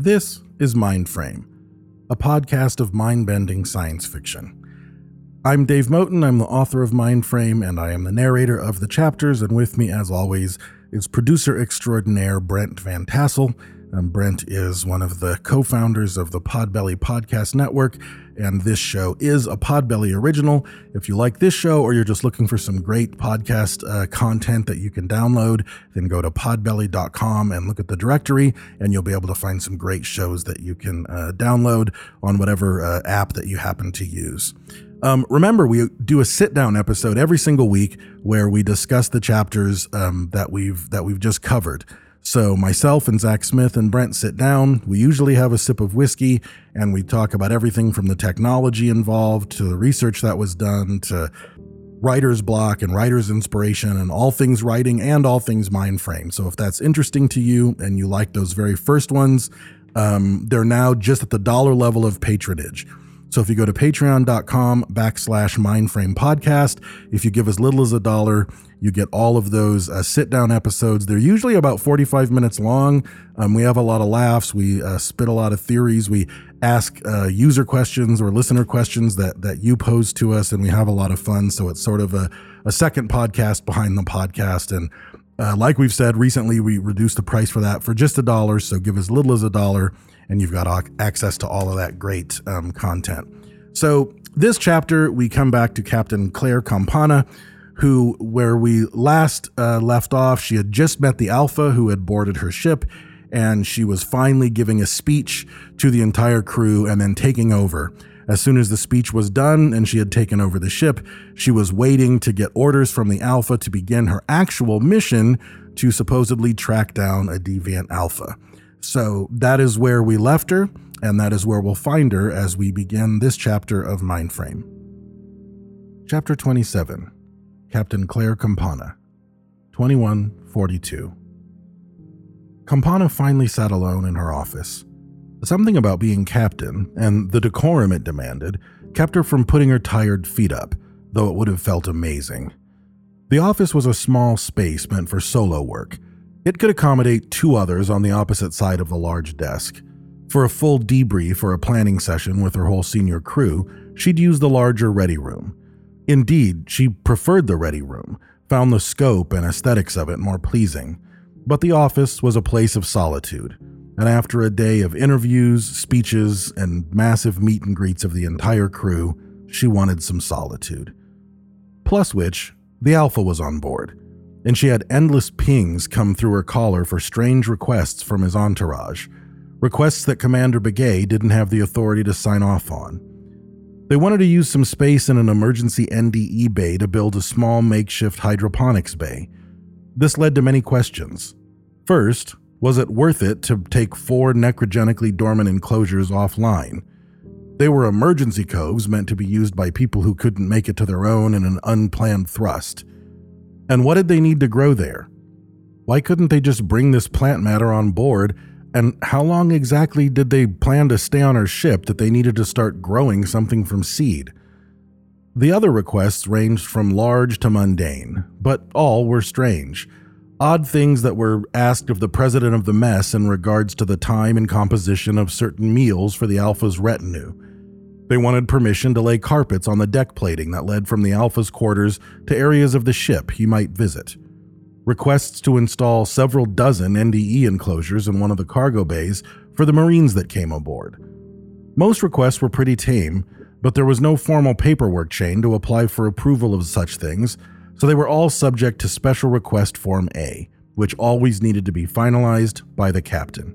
This is Mindframe, a podcast of mind bending science fiction. I'm Dave Moten, I'm the author of Mindframe, and I am the narrator of the chapters, and with me, as always, is producer extraordinaire Brent Van Tassel. Um, Brent is one of the co founders of the Podbelly Podcast Network, and this show is a Podbelly original. If you like this show or you're just looking for some great podcast uh, content that you can download, then go to podbelly.com and look at the directory, and you'll be able to find some great shows that you can uh, download on whatever uh, app that you happen to use. Um, remember, we do a sit-down episode every single week where we discuss the chapters um, that we've that we've just covered. So myself and Zach Smith and Brent sit down. We usually have a sip of whiskey and we talk about everything from the technology involved to the research that was done to writer's block and writer's inspiration and all things writing and all things mind frame. So if that's interesting to you and you like those very first ones, um, they're now just at the dollar level of patronage. So if you go to patreon.com backslash mindframe podcast, if you give as little as a dollar, you get all of those uh, sit down episodes. They're usually about 45 minutes long. Um, we have a lot of laughs. We uh, spit a lot of theories. We ask uh, user questions or listener questions that, that you pose to us, and we have a lot of fun. So it's sort of a, a second podcast behind the podcast. And uh, like we've said recently, we reduced the price for that for just a dollar. So give as little as a dollar and you've got access to all of that great um, content. So, this chapter, we come back to Captain Claire Campana, who, where we last uh, left off, she had just met the Alpha who had boarded her ship, and she was finally giving a speech to the entire crew and then taking over. As soon as the speech was done and she had taken over the ship, she was waiting to get orders from the Alpha to begin her actual mission to supposedly track down a deviant Alpha. So that is where we left her, and that is where we'll find her as we begin this chapter of Mindframe. Chapter 27 Captain Claire Campana, 2142. Campana finally sat alone in her office. Something about being captain, and the decorum it demanded, kept her from putting her tired feet up, though it would have felt amazing. The office was a small space meant for solo work, it could accommodate two others on the opposite side of the large desk. For a full debrief or a planning session with her whole senior crew, she'd use the larger ready room. Indeed, she preferred the ready room, found the scope and aesthetics of it more pleasing. But the office was a place of solitude, and after a day of interviews, speeches, and massive meet and greets of the entire crew, she wanted some solitude. Plus, which, the Alpha was on board and she had endless pings come through her collar for strange requests from his entourage, requests that Commander Begay didn't have the authority to sign off on. They wanted to use some space in an emergency NDE bay to build a small makeshift hydroponics bay. This led to many questions. First, was it worth it to take four necrogenically dormant enclosures offline? They were emergency coves meant to be used by people who couldn't make it to their own in an unplanned thrust. And what did they need to grow there? Why couldn't they just bring this plant matter on board? And how long exactly did they plan to stay on our ship that they needed to start growing something from seed? The other requests ranged from large to mundane, but all were strange. Odd things that were asked of the president of the mess in regards to the time and composition of certain meals for the Alpha's retinue they wanted permission to lay carpets on the deck plating that led from the Alpha's quarters to areas of the ship he might visit. Requests to install several dozen NDE enclosures in one of the cargo bays for the Marines that came aboard. Most requests were pretty tame, but there was no formal paperwork chain to apply for approval of such things, so they were all subject to Special Request Form A, which always needed to be finalized by the captain.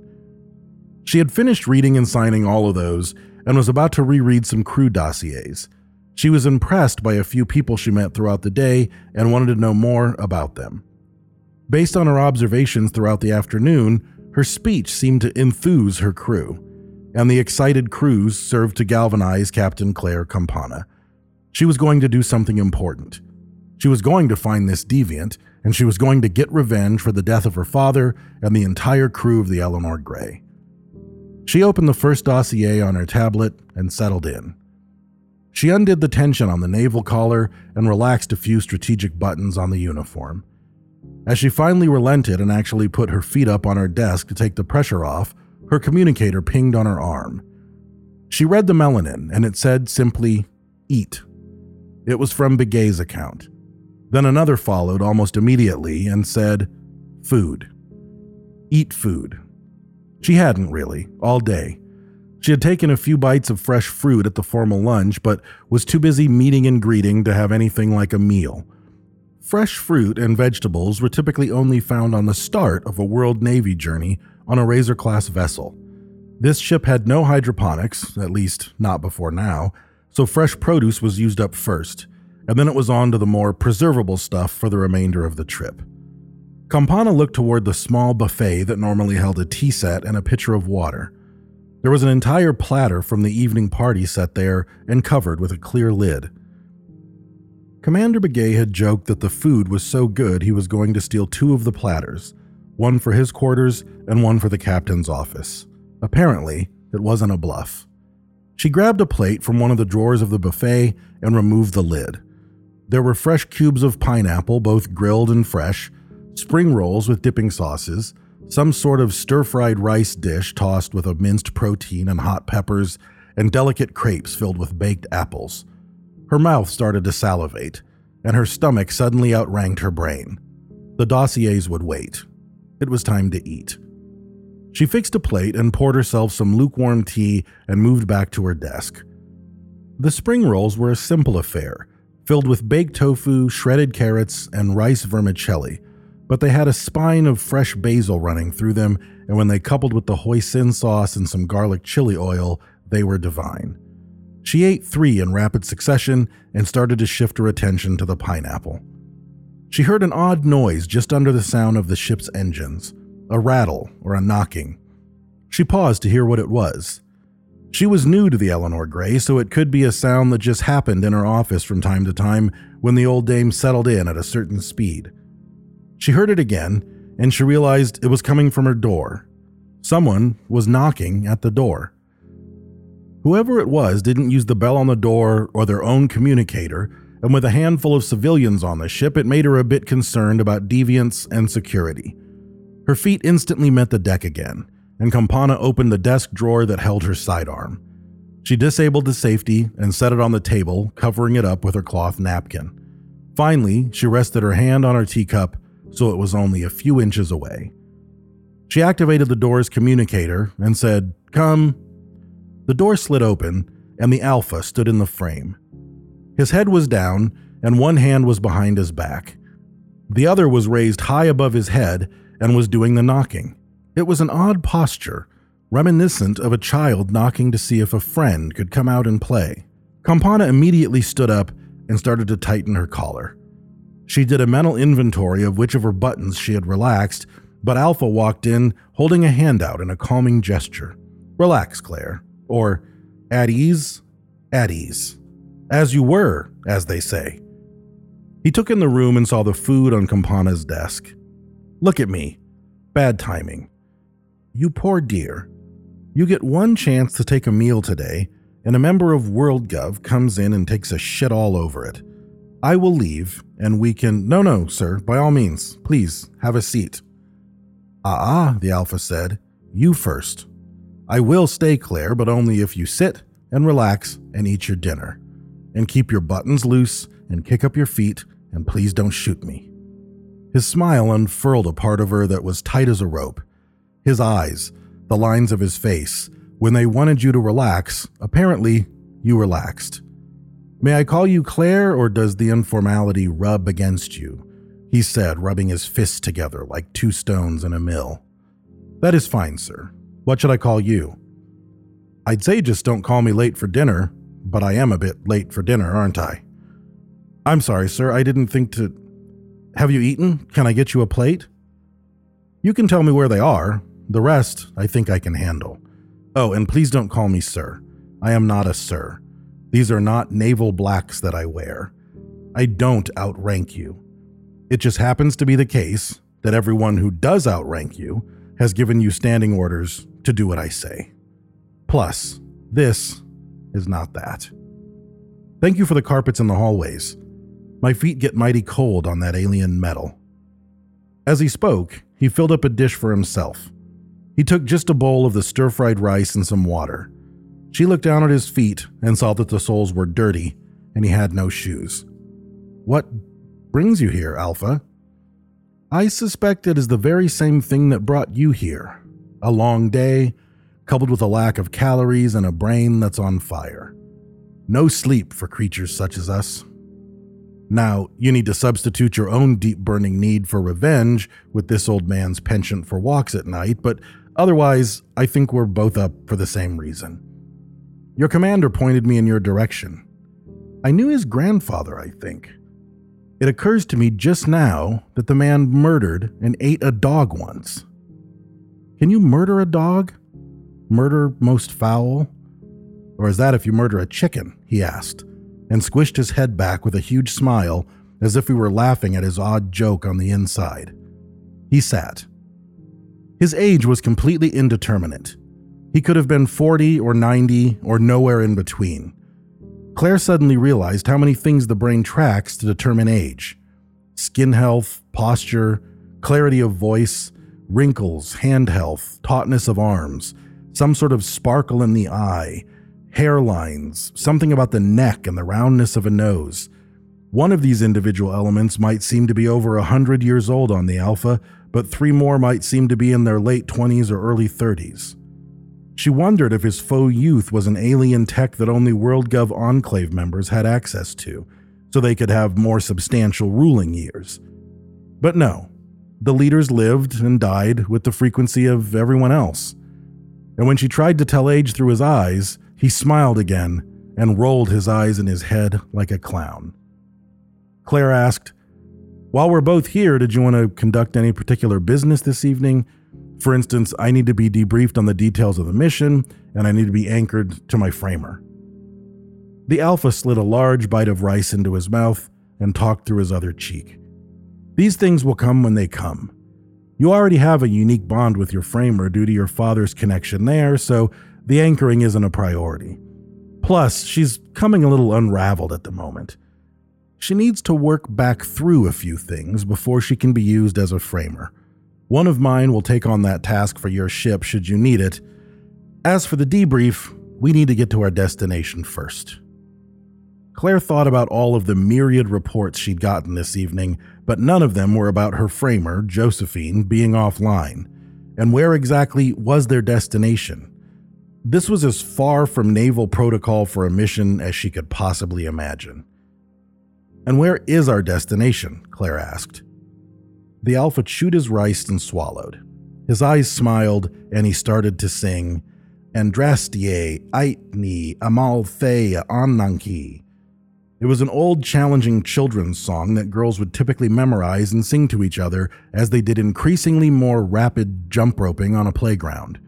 She had finished reading and signing all of those and was about to reread some crew dossiers. She was impressed by a few people she met throughout the day and wanted to know more about them. Based on her observations throughout the afternoon, her speech seemed to enthuse her crew, and the excited crews served to galvanize Captain Claire Campana. She was going to do something important. She was going to find this deviant, and she was going to get revenge for the death of her father and the entire crew of the Eleanor Gray. She opened the first dossier on her tablet and settled in. She undid the tension on the naval collar and relaxed a few strategic buttons on the uniform. As she finally relented and actually put her feet up on her desk to take the pressure off, her communicator pinged on her arm. She read the melanin, and it said simply, Eat. It was from Begay's account. Then another followed almost immediately and said, Food. Eat food. She hadn't really, all day. She had taken a few bites of fresh fruit at the formal lunch, but was too busy meeting and greeting to have anything like a meal. Fresh fruit and vegetables were typically only found on the start of a World Navy journey on a Razor class vessel. This ship had no hydroponics, at least not before now, so fresh produce was used up first, and then it was on to the more preservable stuff for the remainder of the trip. Campana looked toward the small buffet that normally held a tea set and a pitcher of water. There was an entire platter from the evening party set there and covered with a clear lid. Commander Begay had joked that the food was so good he was going to steal two of the platters, one for his quarters and one for the captain's office. Apparently, it wasn't a bluff. She grabbed a plate from one of the drawers of the buffet and removed the lid. There were fresh cubes of pineapple, both grilled and fresh, spring rolls with dipping sauces, some sort of stir fried rice dish tossed with a minced protein and hot peppers, and delicate crepes filled with baked apples. Her mouth started to salivate, and her stomach suddenly outranked her brain. The dossiers would wait. It was time to eat. She fixed a plate and poured herself some lukewarm tea and moved back to her desk. The spring rolls were a simple affair, filled with baked tofu, shredded carrots, and rice vermicelli, but they had a spine of fresh basil running through them, and when they coupled with the hoisin sauce and some garlic chili oil, they were divine. She ate three in rapid succession and started to shift her attention to the pineapple. She heard an odd noise just under the sound of the ship's engines a rattle or a knocking. She paused to hear what it was. She was new to the Eleanor Gray, so it could be a sound that just happened in her office from time to time when the old dame settled in at a certain speed. She heard it again, and she realized it was coming from her door. Someone was knocking at the door. Whoever it was didn't use the bell on the door or their own communicator, and with a handful of civilians on the ship, it made her a bit concerned about deviance and security. Her feet instantly met the deck again, and Campana opened the desk drawer that held her sidearm. She disabled the safety and set it on the table, covering it up with her cloth napkin. Finally, she rested her hand on her teacup so it was only a few inches away. She activated the door's communicator and said, Come. The door slid open, and the Alpha stood in the frame. His head was down, and one hand was behind his back. The other was raised high above his head and was doing the knocking. It was an odd posture, reminiscent of a child knocking to see if a friend could come out and play. Campana immediately stood up and started to tighten her collar. She did a mental inventory of which of her buttons she had relaxed, but Alpha walked in holding a handout in a calming gesture. Relax, Claire. Or, at ease, at ease. As you were, as they say. He took in the room and saw the food on Campana's desk. Look at me. Bad timing. You poor dear. You get one chance to take a meal today, and a member of WorldGov comes in and takes a shit all over it. I will leave, and we can. No, no, sir, by all means, please have a seat. Ah, ah, the Alpha said. You first. I will stay, Claire, but only if you sit and relax and eat your dinner. And keep your buttons loose and kick up your feet, and please don't shoot me. His smile unfurled a part of her that was tight as a rope. His eyes, the lines of his face, when they wanted you to relax, apparently you relaxed. May I call you Claire, or does the informality rub against you? He said, rubbing his fists together like two stones in a mill. That is fine, sir. What should I call you? I'd say just don't call me late for dinner, but I am a bit late for dinner, aren't I? I'm sorry, sir. I didn't think to. Have you eaten? Can I get you a plate? You can tell me where they are. The rest, I think I can handle. Oh, and please don't call me sir. I am not a sir. These are not naval blacks that I wear. I don't outrank you. It just happens to be the case that everyone who does outrank you has given you standing orders to do what I say. Plus, this is not that. Thank you for the carpets in the hallways. My feet get mighty cold on that alien metal. As he spoke, he filled up a dish for himself. He took just a bowl of the stir fried rice and some water. She looked down at his feet and saw that the soles were dirty and he had no shoes. What brings you here, Alpha? I suspect it is the very same thing that brought you here a long day, coupled with a lack of calories and a brain that's on fire. No sleep for creatures such as us. Now, you need to substitute your own deep burning need for revenge with this old man's penchant for walks at night, but otherwise, I think we're both up for the same reason. Your commander pointed me in your direction. I knew his grandfather, I think. It occurs to me just now that the man murdered and ate a dog once. Can you murder a dog? Murder most foul? Or is that if you murder a chicken? he asked, and squished his head back with a huge smile as if he were laughing at his odd joke on the inside. He sat. His age was completely indeterminate. He could have been 40 or 90 or nowhere in between. Claire suddenly realized how many things the brain tracks to determine age skin health, posture, clarity of voice, wrinkles, hand health, tautness of arms, some sort of sparkle in the eye, hairlines, something about the neck and the roundness of a nose. One of these individual elements might seem to be over a hundred years old on the Alpha, but three more might seem to be in their late 20s or early 30s. She wondered if his faux youth was an alien tech that only WorldGov Enclave members had access to, so they could have more substantial ruling years. But no, the leaders lived and died with the frequency of everyone else. And when she tried to tell age through his eyes, he smiled again and rolled his eyes in his head like a clown. Claire asked, While we're both here, did you want to conduct any particular business this evening? For instance, I need to be debriefed on the details of the mission, and I need to be anchored to my framer. The Alpha slid a large bite of rice into his mouth and talked through his other cheek. These things will come when they come. You already have a unique bond with your framer due to your father's connection there, so the anchoring isn't a priority. Plus, she's coming a little unraveled at the moment. She needs to work back through a few things before she can be used as a framer. One of mine will take on that task for your ship should you need it. As for the debrief, we need to get to our destination first. Claire thought about all of the myriad reports she'd gotten this evening, but none of them were about her framer, Josephine, being offline. And where exactly was their destination? This was as far from naval protocol for a mission as she could possibly imagine. And where is our destination? Claire asked. The Alpha chewed his rice and swallowed. His eyes smiled, and he started to sing, Adrastea, Aitne, Amalthea, Ananke. It was an old, challenging children's song that girls would typically memorize and sing to each other as they did increasingly more rapid jump roping on a playground.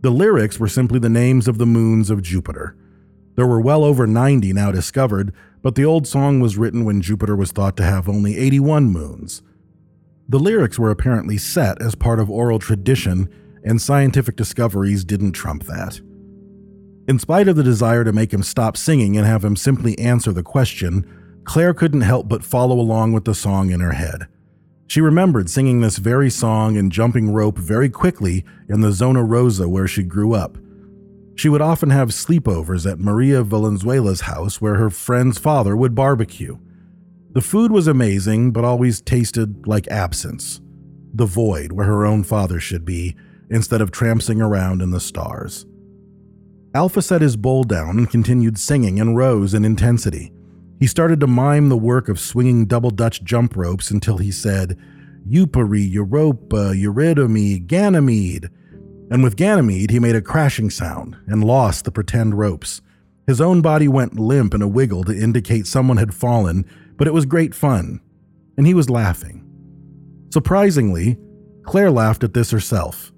The lyrics were simply the names of the moons of Jupiter. There were well over 90 now discovered, but the old song was written when Jupiter was thought to have only 81 moons. The lyrics were apparently set as part of oral tradition, and scientific discoveries didn't trump that. In spite of the desire to make him stop singing and have him simply answer the question, Claire couldn't help but follow along with the song in her head. She remembered singing this very song and jumping rope very quickly in the Zona Rosa where she grew up. She would often have sleepovers at Maria Valenzuela's house where her friend's father would barbecue. The food was amazing, but always tasted like absence. The void where her own father should be, instead of trampsing around in the stars. Alpha set his bowl down and continued singing and rose in intensity. He started to mime the work of swinging double Dutch jump ropes until he said, Euporie, Europa, Eurydome, Ganymede. And with Ganymede, he made a crashing sound and lost the pretend ropes. His own body went limp in a wiggle to indicate someone had fallen, but it was great fun, and he was laughing. Surprisingly, Claire laughed at this herself.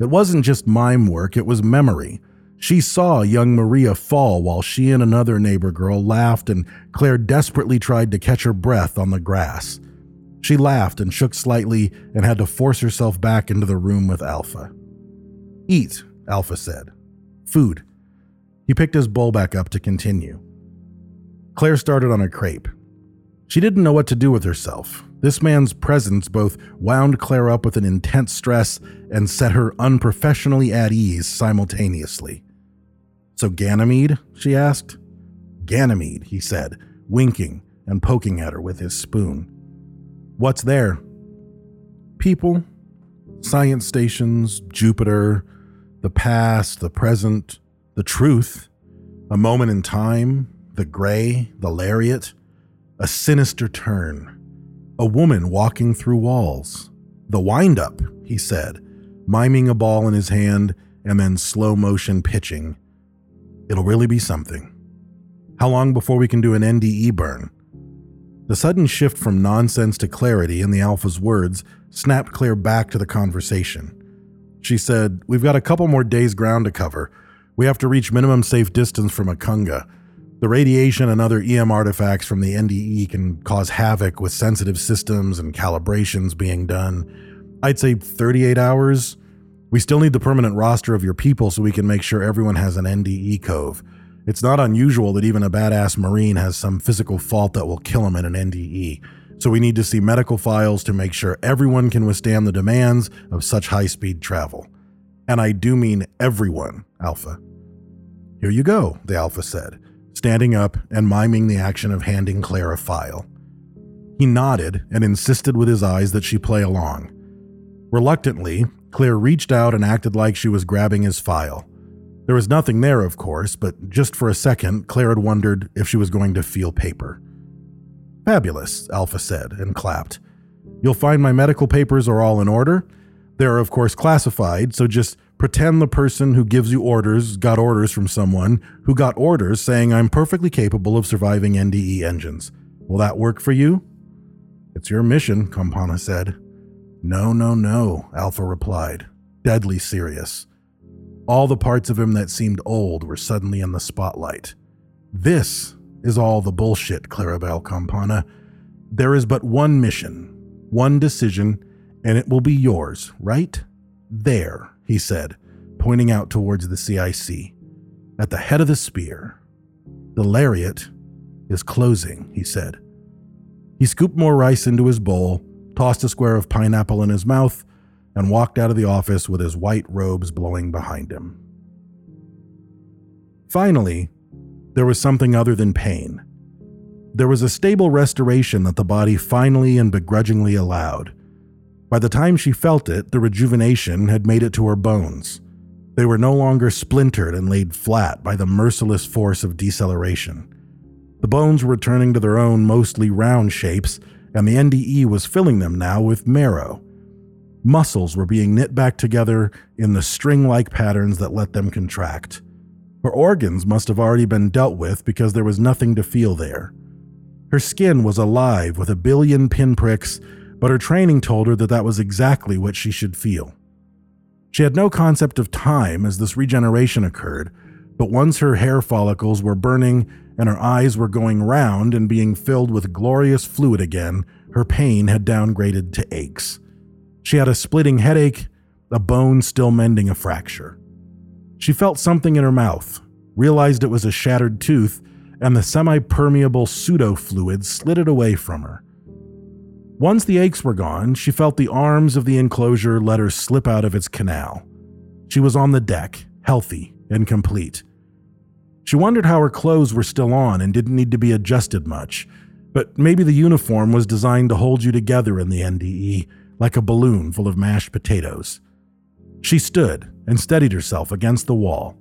It wasn't just mime work, it was memory. She saw young Maria fall while she and another neighbor girl laughed, and Claire desperately tried to catch her breath on the grass. She laughed and shook slightly and had to force herself back into the room with Alpha. Eat, Alpha said. Food. He picked his bowl back up to continue. Claire started on a crepe. She didn't know what to do with herself. This man's presence both wound Claire up with an intense stress and set her unprofessionally at ease simultaneously. So, Ganymede? she asked. Ganymede, he said, winking and poking at her with his spoon. What's there? People, science stations, Jupiter, the past, the present, the truth, a moment in time, the gray, the lariat, a sinister turn, a woman walking through walls. The windup, he said, miming a ball in his hand and then slow motion pitching. It'll really be something. How long before we can do an NDE burn? The sudden shift from nonsense to clarity in the Alpha's words snapped Claire back to the conversation. She said, We've got a couple more days' ground to cover. We have to reach minimum safe distance from Akunga. The radiation and other EM artifacts from the NDE can cause havoc with sensitive systems and calibrations being done. I'd say 38 hours. We still need the permanent roster of your people so we can make sure everyone has an NDE cove. It's not unusual that even a badass Marine has some physical fault that will kill him in an NDE. So we need to see medical files to make sure everyone can withstand the demands of such high speed travel. And I do mean everyone, Alpha. Here you go, the Alpha said, standing up and miming the action of handing Claire a file. He nodded and insisted with his eyes that she play along. Reluctantly, Claire reached out and acted like she was grabbing his file. There was nothing there, of course, but just for a second, Claire had wondered if she was going to feel paper. Fabulous, Alpha said and clapped. You'll find my medical papers are all in order. They're, of course, classified, so just pretend the person who gives you orders got orders from someone who got orders saying I'm perfectly capable of surviving NDE engines. Will that work for you? It's your mission, Campana said. No, no, no, Alpha replied, deadly serious. All the parts of him that seemed old were suddenly in the spotlight. This is all the bullshit, Clarabelle Campana. There is but one mission, one decision, and it will be yours, right? There, he said, pointing out towards the CIC. At the head of the spear. The lariat is closing, he said. He scooped more rice into his bowl tossed a square of pineapple in his mouth, and walked out of the office with his white robes blowing behind him. Finally, there was something other than pain. There was a stable restoration that the body finally and begrudgingly allowed. By the time she felt it, the rejuvenation had made it to her bones. They were no longer splintered and laid flat by the merciless force of deceleration. The bones were returning to their own mostly round shapes and the NDE was filling them now with marrow. Muscles were being knit back together in the string like patterns that let them contract. Her organs must have already been dealt with because there was nothing to feel there. Her skin was alive with a billion pinpricks, but her training told her that that was exactly what she should feel. She had no concept of time as this regeneration occurred, but once her hair follicles were burning and her eyes were going round and being filled with glorious fluid again, her pain had downgraded to aches. She had a splitting headache, a bone still mending a fracture. She felt something in her mouth, realized it was a shattered tooth, and the semi permeable pseudo fluid slid it away from her. Once the aches were gone, she felt the arms of the enclosure let her slip out of its canal. She was on the deck, healthy and complete. She wondered how her clothes were still on and didn't need to be adjusted much, but maybe the uniform was designed to hold you together in the NDE, like a balloon full of mashed potatoes. She stood and steadied herself against the wall.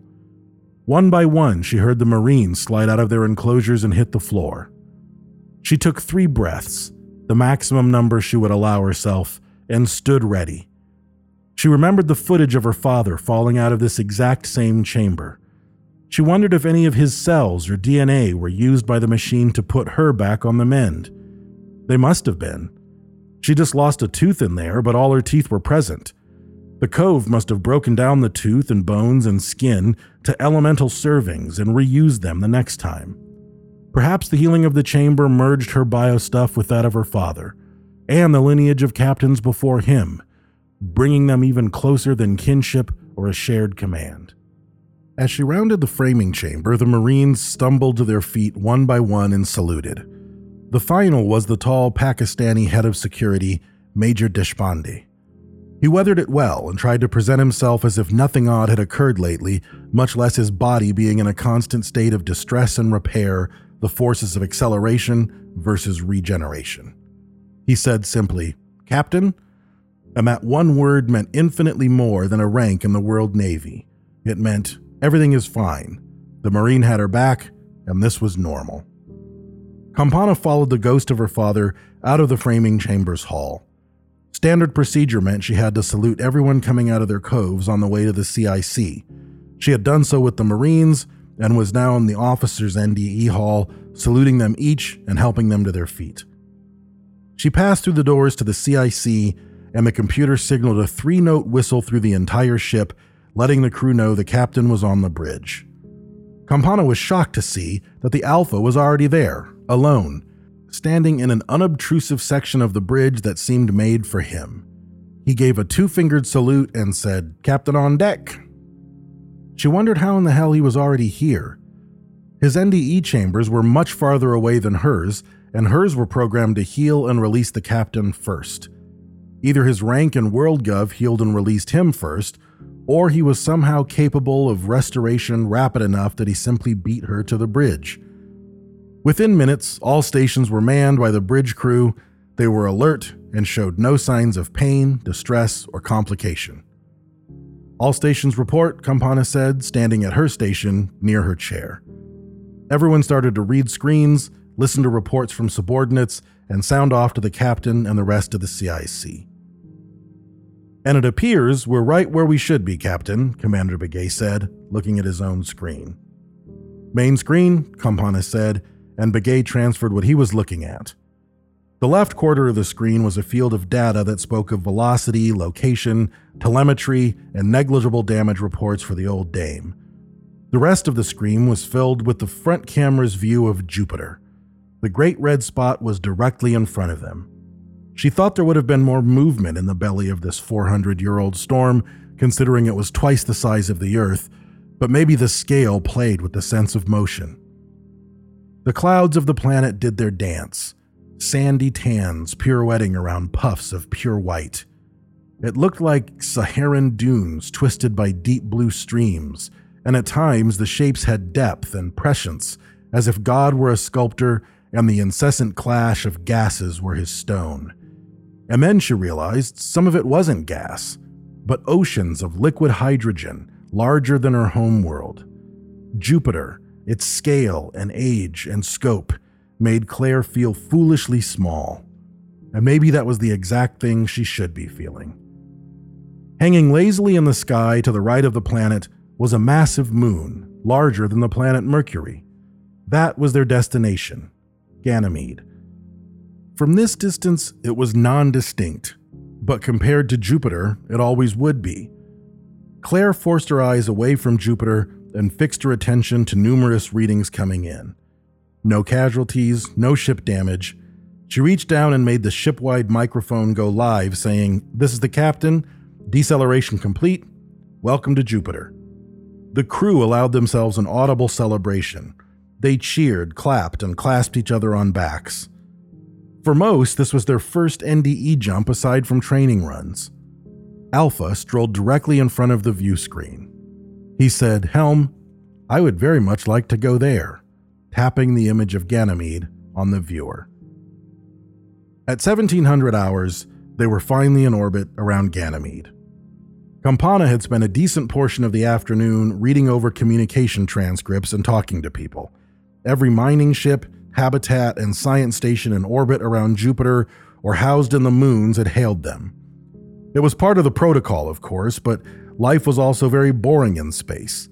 One by one, she heard the Marines slide out of their enclosures and hit the floor. She took three breaths, the maximum number she would allow herself, and stood ready. She remembered the footage of her father falling out of this exact same chamber she wondered if any of his cells or DNA were used by the machine to put her back on the mend. They must have been. She just lost a tooth in there, but all her teeth were present. The cove must have broken down the tooth and bones and skin to elemental servings and reused them the next time. Perhaps the healing of the chamber merged her bio stuff with that of her father, and the lineage of captains before him, bringing them even closer than kinship or a shared command. As she rounded the framing chamber, the Marines stumbled to their feet one by one and saluted. The final was the tall Pakistani head of security, Major Deshpande. He weathered it well and tried to present himself as if nothing odd had occurred lately, much less his body being in a constant state of distress and repair, the forces of acceleration versus regeneration. He said simply, Captain, and that one word meant infinitely more than a rank in the World Navy. It meant everything is fine. The Marine had her back, and this was normal. Campana followed the ghost of her father out of the framing chambers hall. Standard procedure meant she had to salute everyone coming out of their coves on the way to the CIC. She had done so with the Marines and was now in the officers' NDE hall, saluting them each and helping them to their feet. She passed through the doors to the CIC, and the computer signaled a three note whistle through the entire ship, letting the crew know the captain was on the bridge. Campana was shocked to see that the Alpha was already there, alone, standing in an unobtrusive section of the bridge that seemed made for him. He gave a two fingered salute and said, Captain on deck. She wondered how in the hell he was already here. His NDE chambers were much farther away than hers, and hers were programmed to heal and release the captain first. Either his rank in WorldGov healed and released him first, or he was somehow capable of restoration rapid enough that he simply beat her to the bridge. Within minutes, all stations were manned by the bridge crew. They were alert and showed no signs of pain, distress, or complication. All stations report, Campana said, standing at her station near her chair. Everyone started to read screens, listen to reports from subordinates, and sound off to the captain and the rest of the CIC. And it appears we're right where we should be, Captain, Commander Begay said, looking at his own screen. Main screen, Campana said, and Begay transferred what he was looking at. The left quarter of the screen was a field of data that spoke of velocity, location, telemetry, and negligible damage reports for the old dame. The rest of the screen was filled with the front camera's view of Jupiter. The great red spot was directly in front of them. She thought there would have been more movement in the belly of this 400 year old storm, considering it was twice the size of the Earth, but maybe the scale played with the sense of motion. The clouds of the planet did their dance, sandy tans pirouetting around puffs of pure white. It looked like Saharan dunes twisted by deep blue streams, and at times the shapes had depth and prescience, as if God were a sculptor and the incessant clash of gases were his stone. And then she realized some of it wasn't gas, but oceans of liquid hydrogen larger than her home world. Jupiter, its scale and age and scope made Claire feel foolishly small, and maybe that was the exact thing she should be feeling. Hanging lazily in the sky to the right of the planet was a massive moon, larger than the planet Mercury. That was their destination, Ganymede. From this distance, it was non distinct, but compared to Jupiter, it always would be. Claire forced her eyes away from Jupiter and fixed her attention to numerous readings coming in. No casualties, no ship damage. She reached down and made the shipwide microphone go live, saying, This is the captain. Deceleration complete. Welcome to Jupiter. The crew allowed themselves an audible celebration. They cheered, clapped, and clasped each other on backs. For most, this was their first NDE jump aside from training runs. Alpha strolled directly in front of the view screen. He said, Helm, I would very much like to go there, tapping the image of Ganymede on the viewer. At 1700 hours, they were finally in orbit around Ganymede. Campana had spent a decent portion of the afternoon reading over communication transcripts and talking to people. Every mining ship, habitat, and science station in orbit around Jupiter or housed in the moons had hailed them. It was part of the protocol, of course, but Life was also very boring in space.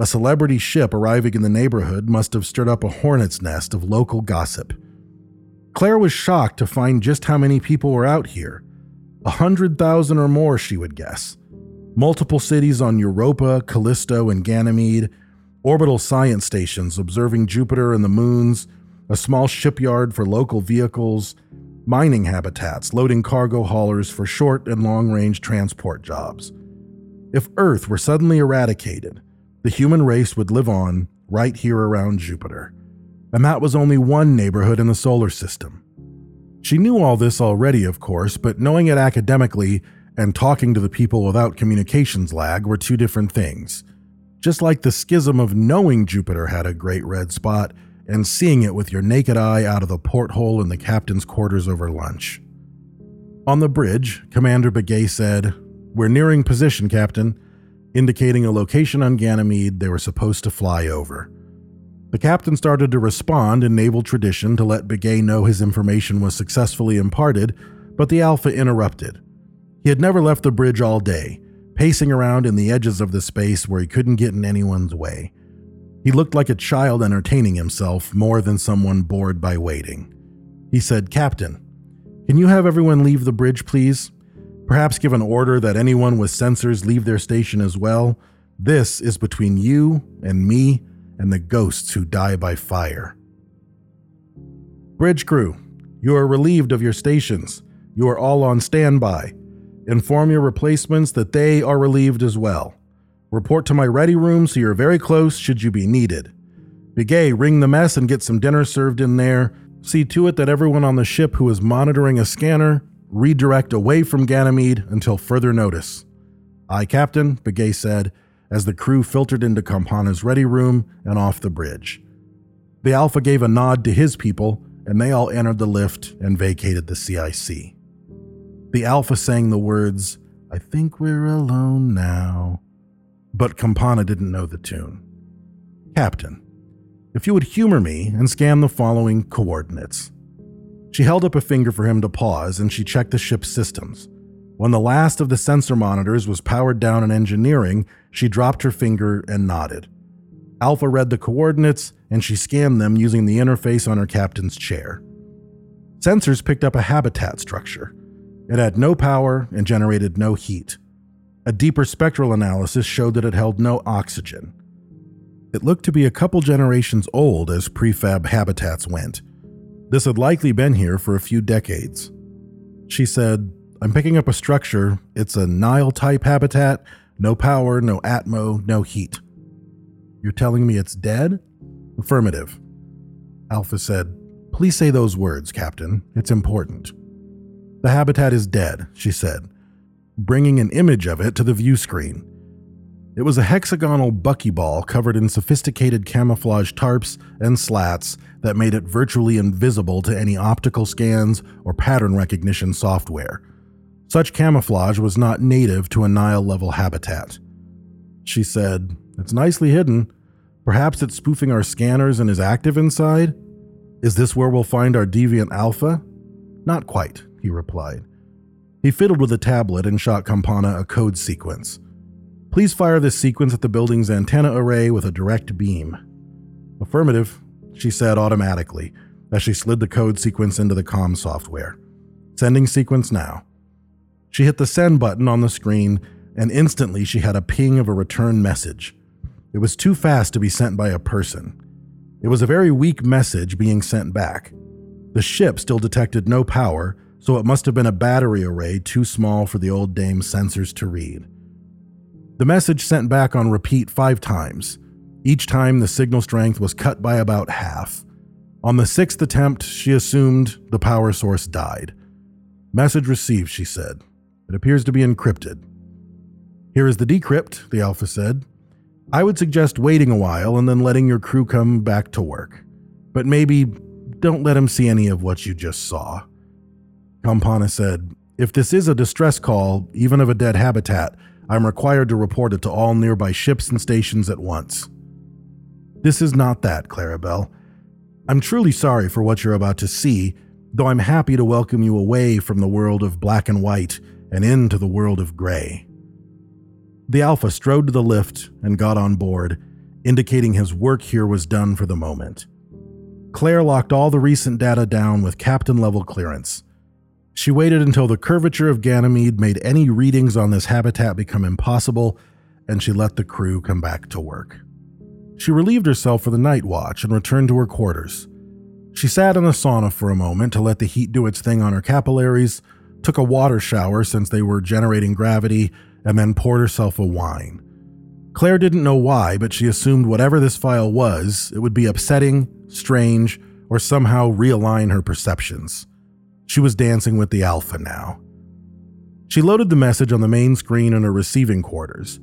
A celebrity ship arriving in the neighborhood must have stirred up a hornet's nest of local gossip. Claire was shocked to find just how many people were out here. A hundred thousand or more, she would guess. Multiple cities on Europa, Callisto, and Ganymede, orbital science stations observing Jupiter and the moons, a small shipyard for local vehicles, mining habitats loading cargo haulers for short and long range transport jobs. If Earth were suddenly eradicated, the human race would live on right here around Jupiter. and that was only one neighborhood in the solar system. She knew all this already, of course, but knowing it academically and talking to the people without communications lag were two different things. Just like the schism of knowing Jupiter had a great red spot and seeing it with your naked eye out of the porthole in the captain's quarters over lunch. On the bridge, Commander Begay said, We're nearing position, Captain, indicating a location on Ganymede they were supposed to fly over. The captain started to respond in naval tradition to let Begay know his information was successfully imparted, but the Alpha interrupted. He had never left the bridge all day, pacing around in the edges of the space where he couldn't get in anyone's way. He looked like a child entertaining himself more than someone bored by waiting. He said, Captain, can you have everyone leave the bridge, please? Perhaps give an order that anyone with sensors leave their station as well. This is between you and me and the ghosts who die by fire. Bridge crew, you are relieved of your stations. You are all on standby. Inform your replacements that they are relieved as well. Report to my ready room so you're very close should you be needed. Begay, ring the mess and get some dinner served in there. See to it that everyone on the ship who is monitoring a scanner redirect away from Ganymede until further notice. Aye, Captain, Begay said as the crew filtered into Campana's ready room and off the bridge. The Alpha gave a nod to his people, and they all entered the lift and vacated the CIC. The Alpha sang the words, I think we're alone now. But Campana didn't know the tune. Captain, if you would humor me and scan the following coordinates. She held up a finger for him to pause and she checked the ship's systems. When the last of the sensor monitors was powered down in engineering, she dropped her finger and nodded. Alpha read the coordinates and she scanned them using the interface on her captain's chair. Sensors picked up a habitat structure. It had no power and generated no heat. A deeper spectral analysis showed that it held no oxygen. It looked to be a couple generations old as prefab habitats went. This had likely been here for a few decades. She said, I'm picking up a structure. It's a Nile type habitat. No power, no atmo, no heat. You're telling me it's dead? Affirmative. Alpha said, Please say those words, Captain. It's important. The habitat is dead, she said, bringing an image of it to the view screen. It was a hexagonal buckyball covered in sophisticated camouflage tarps and slats that made it virtually invisible to any optical scans or pattern recognition software. Such camouflage was not native to a Nile level habitat. She said, It's nicely hidden. Perhaps it's spoofing our scanners and is active inside? Is this where we'll find our deviant alpha? Not quite, he replied. He fiddled with a tablet and shot Campana a code sequence. Please fire this sequence at the building's antenna array with a direct beam. Affirmative, she said automatically as she slid the code sequence into the com software. Sending sequence now. She hit the send button on the screen, and instantly she had a ping of a return message. It was too fast to be sent by a person. It was a very weak message being sent back. The ship still detected no power, so it must have been a battery array too small for the old dame's sensors to read. The message sent back on repeat five times. Each time the signal strength was cut by about half. On the sixth attempt, she assumed the power source died. Message received, she said. It appears to be encrypted. Here is the decrypt, the Alpha said. I would suggest waiting a while and then letting your crew come back to work. But maybe don't let him see any of what you just saw. Campana said, If this is a distress call, even of a dead habitat, I'm required to report it to all nearby ships and stations at once. This is not that, Clarabelle. I'm truly sorry for what you're about to see, though I'm happy to welcome you away from the world of black and white and into the world of gray. The Alpha strode to the lift and got on board, indicating his work here was done for the moment. Claire locked all the recent data down with captain level clearance. She waited until the curvature of Ganymede made any readings on this habitat become impossible, and she let the crew come back to work. She relieved herself for the night watch and returned to her quarters. She sat in the sauna for a moment to let the heat do its thing on her capillaries took a water shower since they were generating gravity, and then poured herself a wine. Claire didn't know why, but she assumed whatever this file was, it would be upsetting, strange, or somehow realign her perceptions. She was dancing with the Alpha now. She loaded the message on the main screen in her receiving quarters.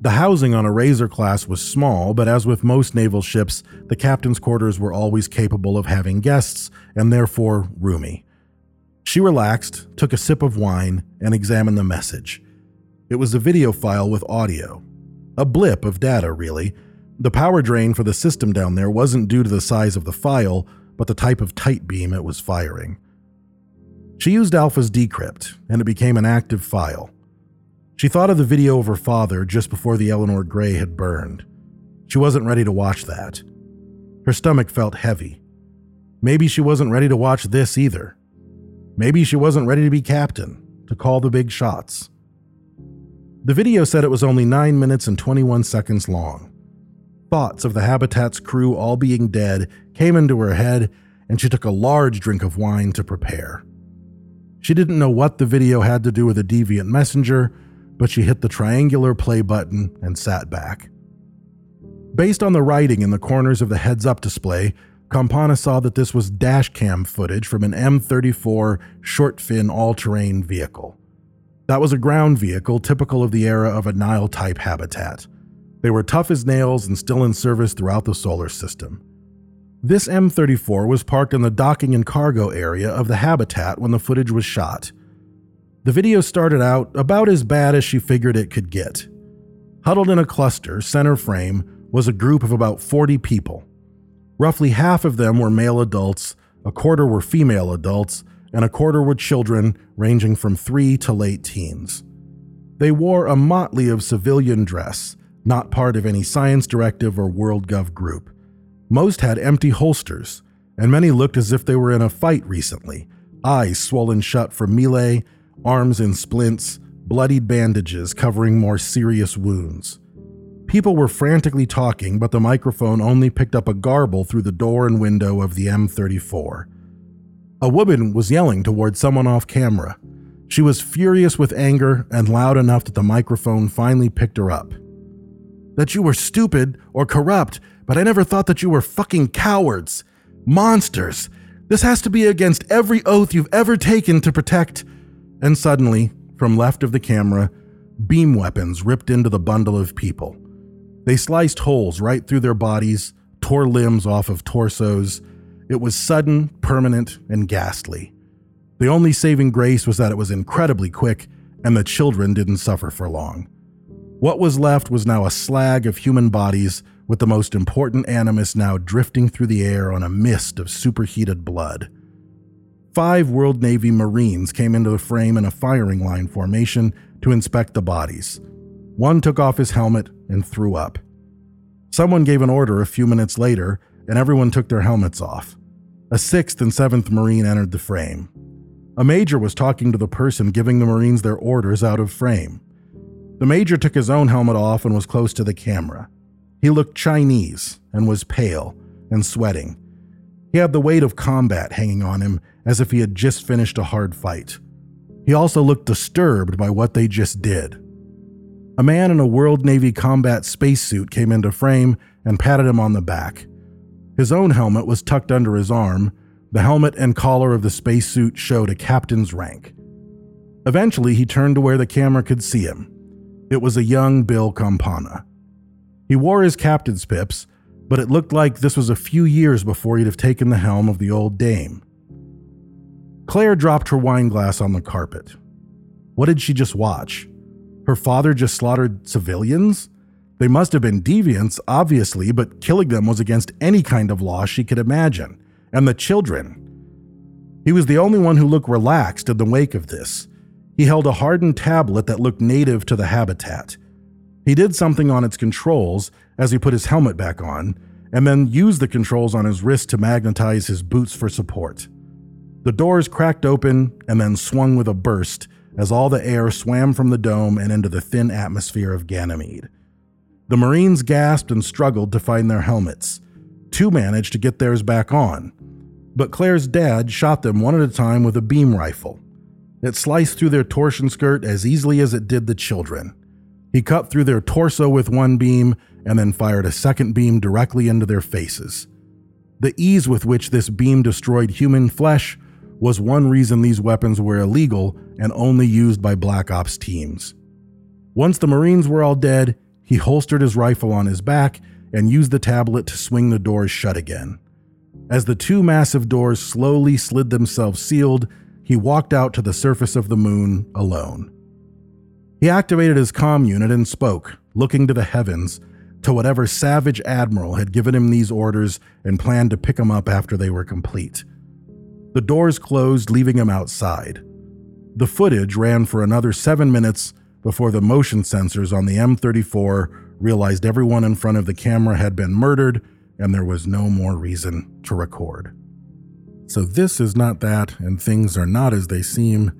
The housing on a Razor class was small, but as with most naval ships, the captain's quarters were always capable of having guests and therefore roomy. She relaxed, took a sip of wine, and examined the message. It was a video file with audio. A blip of data, really. The power drain for the system down there wasn't due to the size of the file, but the type of tight beam it was firing. She used Alpha's decrypt, and it became an active file. She thought of the video of her father just before the Eleanor Gray had burned. She wasn't ready to watch that. Her stomach felt heavy. Maybe she wasn't ready to watch this either. Maybe she wasn't ready to be captain, to call the big shots. The video said it was only 9 minutes and 21 seconds long. Thoughts of the Habitat's crew all being dead came into her head, and she took a large drink of wine to prepare. She didn't know what the video had to do with a deviant messenger, but she hit the triangular play button and sat back. Based on the writing in the corners of the heads up display, Campana saw that this was dashcam footage from an M34 short fin all terrain vehicle. That was a ground vehicle typical of the era of a Nile type habitat. They were tough as nails and still in service throughout the solar system. This M34 was parked in the docking and cargo area of the habitat when the footage was shot. The video started out about as bad as she figured it could get. Huddled in a cluster, center frame, was a group of about 40 people. Roughly half of them were male adults, a quarter were female adults, and a quarter were children ranging from 3 to late teens. They wore a motley of civilian dress, not part of any science directive or WorldGov group. Most had empty holsters, and many looked as if they were in a fight recently, eyes swollen shut from melee, arms in splints, bloodied bandages covering more serious wounds. People were frantically talking, but the microphone only picked up a garble through the door and window of the M34. A woman was yelling toward someone off camera. She was furious with anger and loud enough that the microphone finally picked her up. That you were stupid or corrupt but I never thought that you were fucking cowards. Monsters. This has to be against every oath you've ever taken to protect. And suddenly, from left of the camera, beam weapons ripped into the bundle of people. They sliced holes right through their bodies, tore limbs off of torsos. It was sudden, permanent, and ghastly. The only saving grace was that it was incredibly quick and the children didn't suffer for long. What was left was now a slag of human bodies with the most important animus now drifting through the air on a mist of superheated blood. Five World Navy Marines came into the frame in a firing line formation to inspect the bodies. One took off his helmet and threw up. Someone gave an order a few minutes later, and everyone took their helmets off. A sixth and seventh Marine entered the frame. A major was talking to the person giving the Marines their orders out of frame. The major took his own helmet off and was close to the camera. He looked Chinese and was pale and sweating. He had the weight of combat hanging on him as if he had just finished a hard fight. He also looked disturbed by what they just did. A man in a World Navy combat spacesuit came into frame and patted him on the back. His own helmet was tucked under his arm. The helmet and collar of the spacesuit showed a captain's rank. Eventually, he turned to where the camera could see him. It was a young Bill Campana. He wore his captain's pips, but it looked like this was a few years before he'd have taken the helm of the old dame. Claire dropped her wine glass on the carpet. What did she just watch? Her father just slaughtered civilians? They must have been deviants, obviously, but killing them was against any kind of law she could imagine. And the children. He was the only one who looked relaxed in the wake of this. He held a hardened tablet that looked native to the habitat. He did something on its controls as he put his helmet back on, and then used the controls on his wrist to magnetize his boots for support. The doors cracked open and then swung with a burst as all the air swam from the dome and into the thin atmosphere of Ganymede. The Marines gasped and struggled to find their helmets. Two managed to get theirs back on, but Claire's dad shot them one at a time with a beam rifle. It sliced through their torsion skirt as easily as it did the children. He cut through their torso with one beam and then fired a second beam directly into their faces. The ease with which this beam destroyed human flesh was one reason these weapons were illegal and only used by Black Ops teams. Once the Marines were all dead, he holstered his rifle on his back and used the tablet to swing the doors shut again. As the two massive doors slowly slid themselves sealed, he walked out to the surface of the moon alone. He activated his comm unit and spoke, looking to the heavens, to whatever savage admiral had given him these orders and planned to pick him up after they were complete. The doors closed, leaving him outside. The footage ran for another seven minutes before the motion sensors on the M34 realized everyone in front of the camera had been murdered and there was no more reason to record. So, this is not that, and things are not as they seem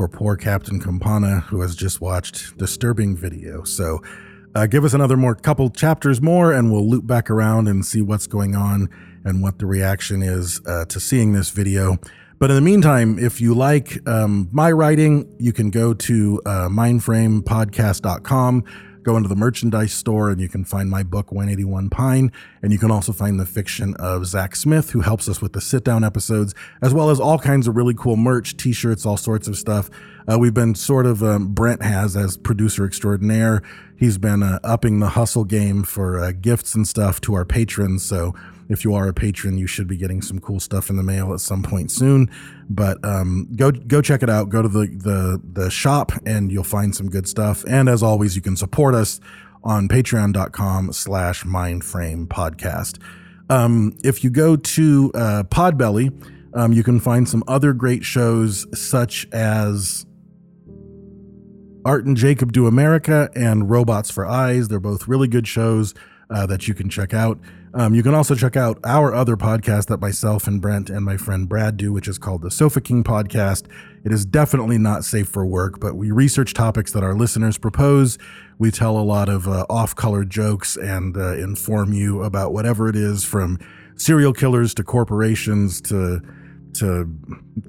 for poor Captain Campana, who has just watched disturbing video. So, uh, give us another more couple chapters more, and we'll loop back around and see what's going on and what the reaction is uh, to seeing this video. But in the meantime, if you like um, my writing, you can go to uh, mindframepodcast.com go into the merchandise store and you can find my book 181 pine. And you can also find the fiction of zach smith who helps us with the sit down episodes as well as all kinds of really cool merch t-shirts all sorts of stuff. Uh, we've been sort of um, brent has as producer extraordinaire. He's been uh, upping the hustle game for uh, gifts and stuff to our patrons. So if you are a patron, you should be getting some cool stuff in the mail at some point soon. But um, go go check it out. Go to the the the shop, and you'll find some good stuff. And as always, you can support us on patreon.com slash mindframe podcast. Um, if you go to uh, Podbelly, um, you can find some other great shows such as Art and Jacob Do America and Robots for Eyes. They're both really good shows uh, that you can check out. Um, you can also check out our other podcast that myself and Brent and my friend Brad do, which is called the Sofa King Podcast. It is definitely not safe for work, but we research topics that our listeners propose. We tell a lot of uh, off color jokes and uh, inform you about whatever it is from serial killers to corporations to to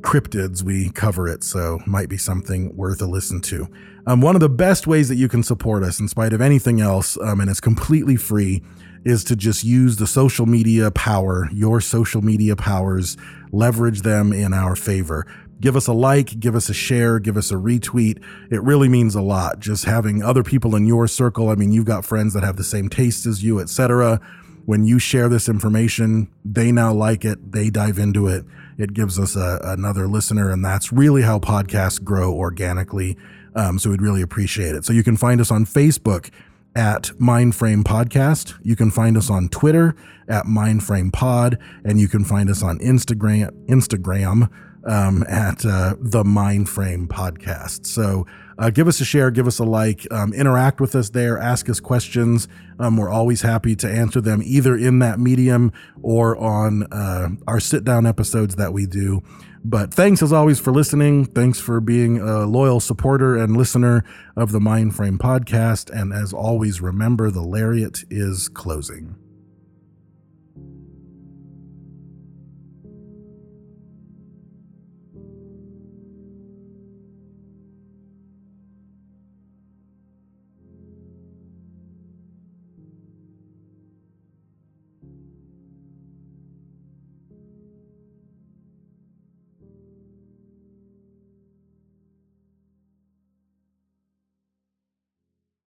cryptids we cover it so might be something worth a listen to um, one of the best ways that you can support us in spite of anything else um, and it's completely free is to just use the social media power, your social media powers, leverage them in our favor. Give us a like, give us a share, give us a retweet. It really means a lot. Just having other people in your circle. I mean, you've got friends that have the same taste as you, etc. When you share this information, they now like it, they dive into it. It gives us a, another listener, and that's really how podcasts grow organically. Um, so we'd really appreciate it. So you can find us on Facebook at Mindframe Podcast. You can find us on Twitter at Mindframe Pod, and you can find us on Instagram Instagram um, at uh, the Mindframe Podcast. So uh, give us a share, give us a like, um, interact with us there, ask us questions. Um, we're always happy to answer them either in that medium or on uh, our sit down episodes that we do. But thanks as always for listening. Thanks for being a loyal supporter and listener of the Mindframe podcast. And as always, remember the lariat is closing.